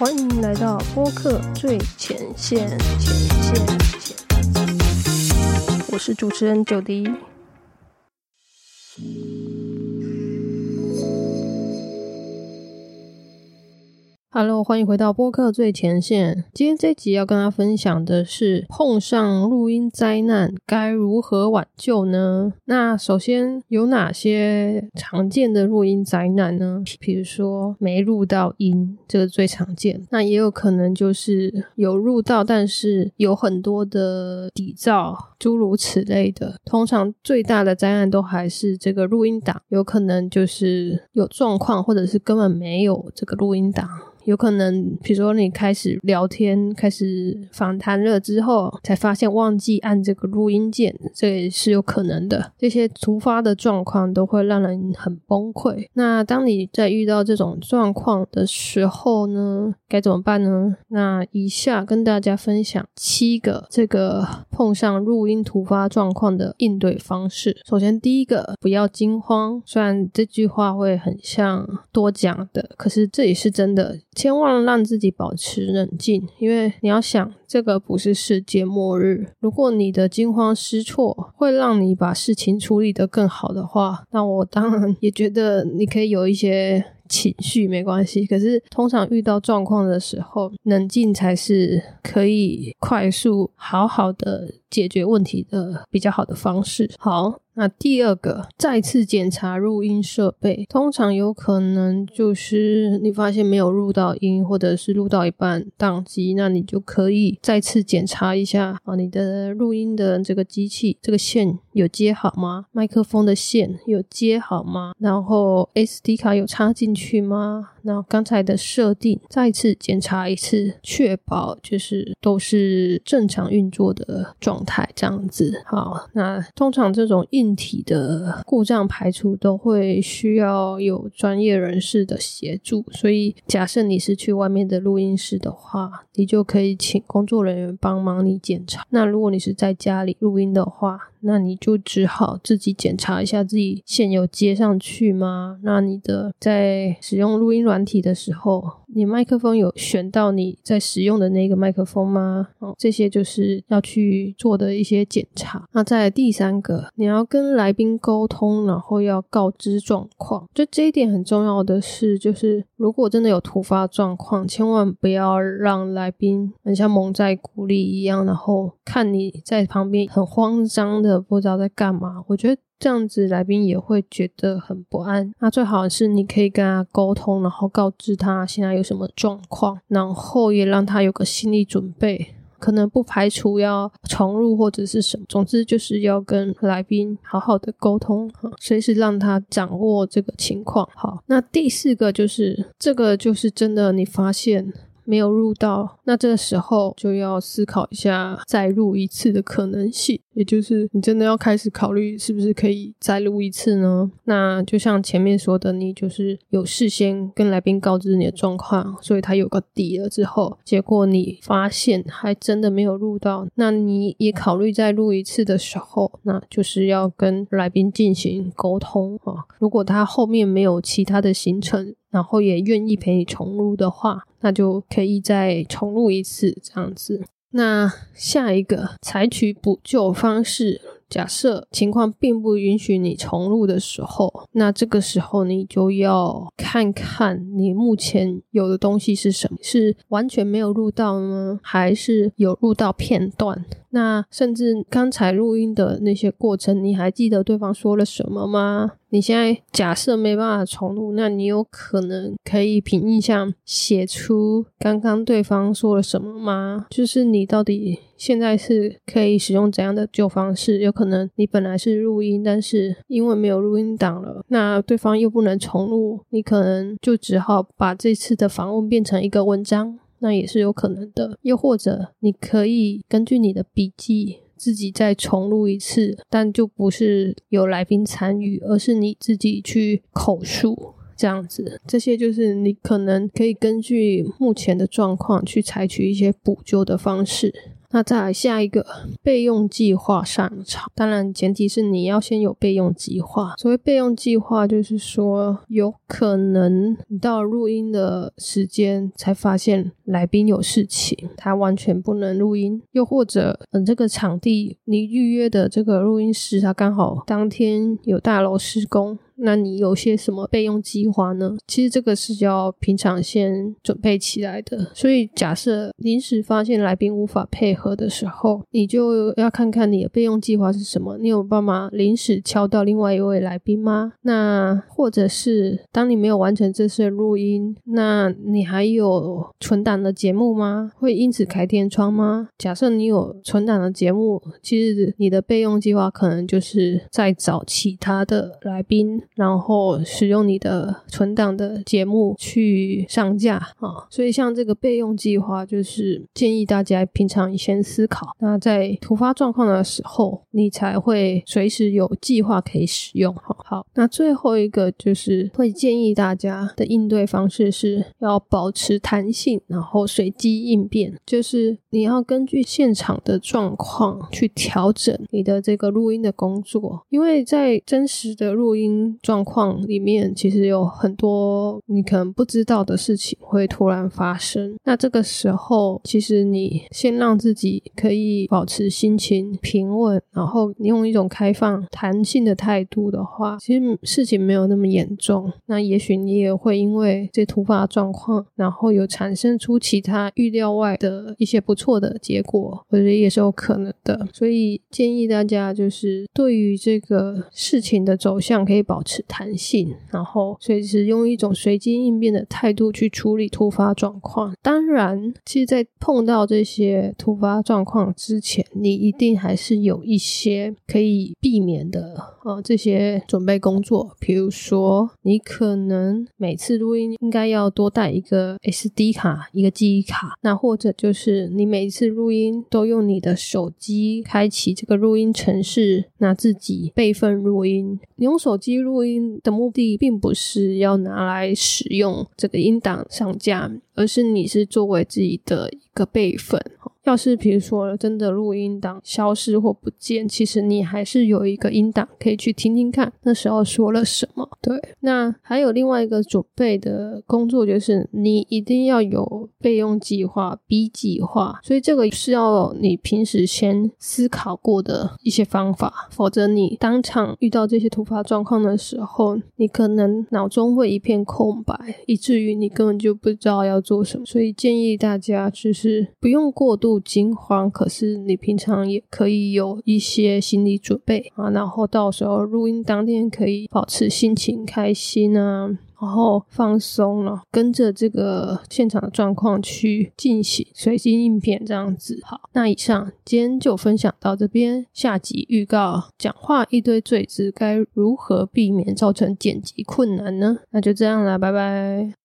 欢迎来到播客最前线，前线，前。我是主持人九迪。Hello，欢迎回到播客最前线。今天这集要跟大家分享的是，碰上录音灾难该如何挽救呢？那首先有哪些常见的录音灾难呢？比如说没录到音，这个最常见。那也有可能就是有录到，但是有很多的底噪，诸如此类的。通常最大的灾难都还是这个录音档，有可能就是有状况，或者是根本没有这个录音档。有可能，比如说你开始聊天、开始访谈了之后，才发现忘记按这个录音键，这也是有可能的。这些突发的状况都会让人很崩溃。那当你在遇到这种状况的时候呢，该怎么办呢？那以下跟大家分享七个这个碰上录音突发状况的应对方式。首先，第一个，不要惊慌。虽然这句话会很像多讲的，可是这也是真的。千万让自己保持冷静，因为你要想，这个不是世界末日。如果你的惊慌失措会让你把事情处理得更好的话，那我当然也觉得你可以有一些情绪，没关系。可是通常遇到状况的时候，冷静才是可以快速好好的解决问题的比较好的方式。好。那第二个，再次检查录音设备，通常有可能就是你发现没有录到音，或者是录到一半宕机，那你就可以再次检查一下啊，你的录音的这个机器这个线有接好吗？麦克风的线有接好吗？然后 SD 卡有插进去吗？那刚才的设定再次检查一次，确保就是都是正常运作的状态，这样子。好，那通常这种硬体的故障排除都会需要有专业人士的协助，所以假设你是去外面的录音室的话，你就可以请工作人员帮忙你检查。那如果你是在家里录音的话，那你就只好自己检查一下自己线有接上去吗？那你的在使用录音软体的时候。你麦克风有选到你在使用的那个麦克风吗？哦，这些就是要去做的一些检查。那在第三个，你要跟来宾沟通，然后要告知状况。就这一点很重要的是，就是如果真的有突发状况，千万不要让来宾很像蒙在鼓里一样，然后看你在旁边很慌张的不知道在干嘛。我觉得。这样子来宾也会觉得很不安。那最好是你可以跟他沟通，然后告知他现在有什么状况，然后也让他有个心理准备。可能不排除要重入或者是什么，总之就是要跟来宾好好的沟通哈，随时让他掌握这个情况。好，那第四个就是这个就是真的，你发现。没有录到，那这个时候就要思考一下再录一次的可能性，也就是你真的要开始考虑是不是可以再录一次呢？那就像前面说的，你就是有事先跟来宾告知你的状况，所以他有个底了之后，结果你发现还真的没有录到，那你也考虑再录一次的时候，那就是要跟来宾进行沟通啊。如果他后面没有其他的行程，然后也愿意陪你重录的话，那就可以再重录一次这样子。那下一个采取补救方式，假设情况并不允许你重录的时候，那这个时候你就要看看你目前有的东西是什么，是完全没有录到呢，还是有录到片段？那甚至刚才录音的那些过程，你还记得对方说了什么吗？你现在假设没办法重录，那你有可能可以凭印象写出刚刚对方说了什么吗？就是你到底现在是可以使用怎样的旧方式？有可能你本来是录音，但是因为没有录音档了，那对方又不能重录，你可能就只好把这次的访问变成一个文章。那也是有可能的，又或者你可以根据你的笔记自己再重录一次，但就不是有来宾参与，而是你自己去口述这样子。这些就是你可能可以根据目前的状况去采取一些补救的方式。那再来下一个备用计划上场，当然前提是你要先有备用计划。所谓备用计划，就是说有可能你到录音的时间才发现来宾有事情，他完全不能录音，又或者嗯这个场地你预约的这个录音室，他刚好当天有大楼施工。那你有些什么备用计划呢？其实这个是要平常先准备起来的。所以假设临时发现来宾无法配合的时候，你就要看看你的备用计划是什么。你有办法临时敲到另外一位来宾吗？那或者是当你没有完成这次录音，那你还有存档的节目吗？会因此开天窗吗？假设你有存档的节目，其实你的备用计划可能就是在找其他的来宾。然后使用你的存档的节目去上架啊，所以像这个备用计划，就是建议大家平常先思考，那在突发状况的时候，你才会随时有计划可以使用。好，好，那最后一个就是会建议大家的应对方式是要保持弹性，然后随机应变，就是你要根据现场的状况去调整你的这个录音的工作，因为在真实的录音。状况里面其实有很多你可能不知道的事情会突然发生。那这个时候，其实你先让自己可以保持心情平稳，然后你用一种开放、弹性的态度的话，其实事情没有那么严重。那也许你也会因为这突发状况，然后有产生出其他预料外的一些不错的结果，我觉得也是有可能的。所以建议大家就是对于这个事情的走向可以保保。持弹性，然后随时用一种随机应变的态度去处理突发状况。当然，其实，在碰到这些突发状况之前，你一定还是有一些可以避免的呃这些准备工作。比如说，你可能每次录音应该要多带一个 SD 卡，一个记忆卡。那或者就是你每次录音都用你的手机开启这个录音程式，那自己备份录音。你用手机录。录音的目的并不是要拿来使用这个音档上架，而是你是作为自己的个备份。要是比如说真的录音档消失或不见，其实你还是有一个音档可以去听听看，那时候说了什么。对，那还有另外一个准备的工作，就是你一定要有备用计划、B 计划。所以这个是要你平时先思考过的一些方法，否则你当场遇到这些突发状况的时候，你可能脑中会一片空白，以至于你根本就不知道要做什么。所以建议大家就是不用过度。惊慌，可是你平常也可以有一些心理准备啊，然后到时候录音当天可以保持心情开心啊，然后放松了，跟着这个现场的状况去进行随机应变这样子。好，那以上今天就分享到这边，下集预告：讲话一堆嘴子，该如何避免造成剪辑困难呢？那就这样了，拜拜。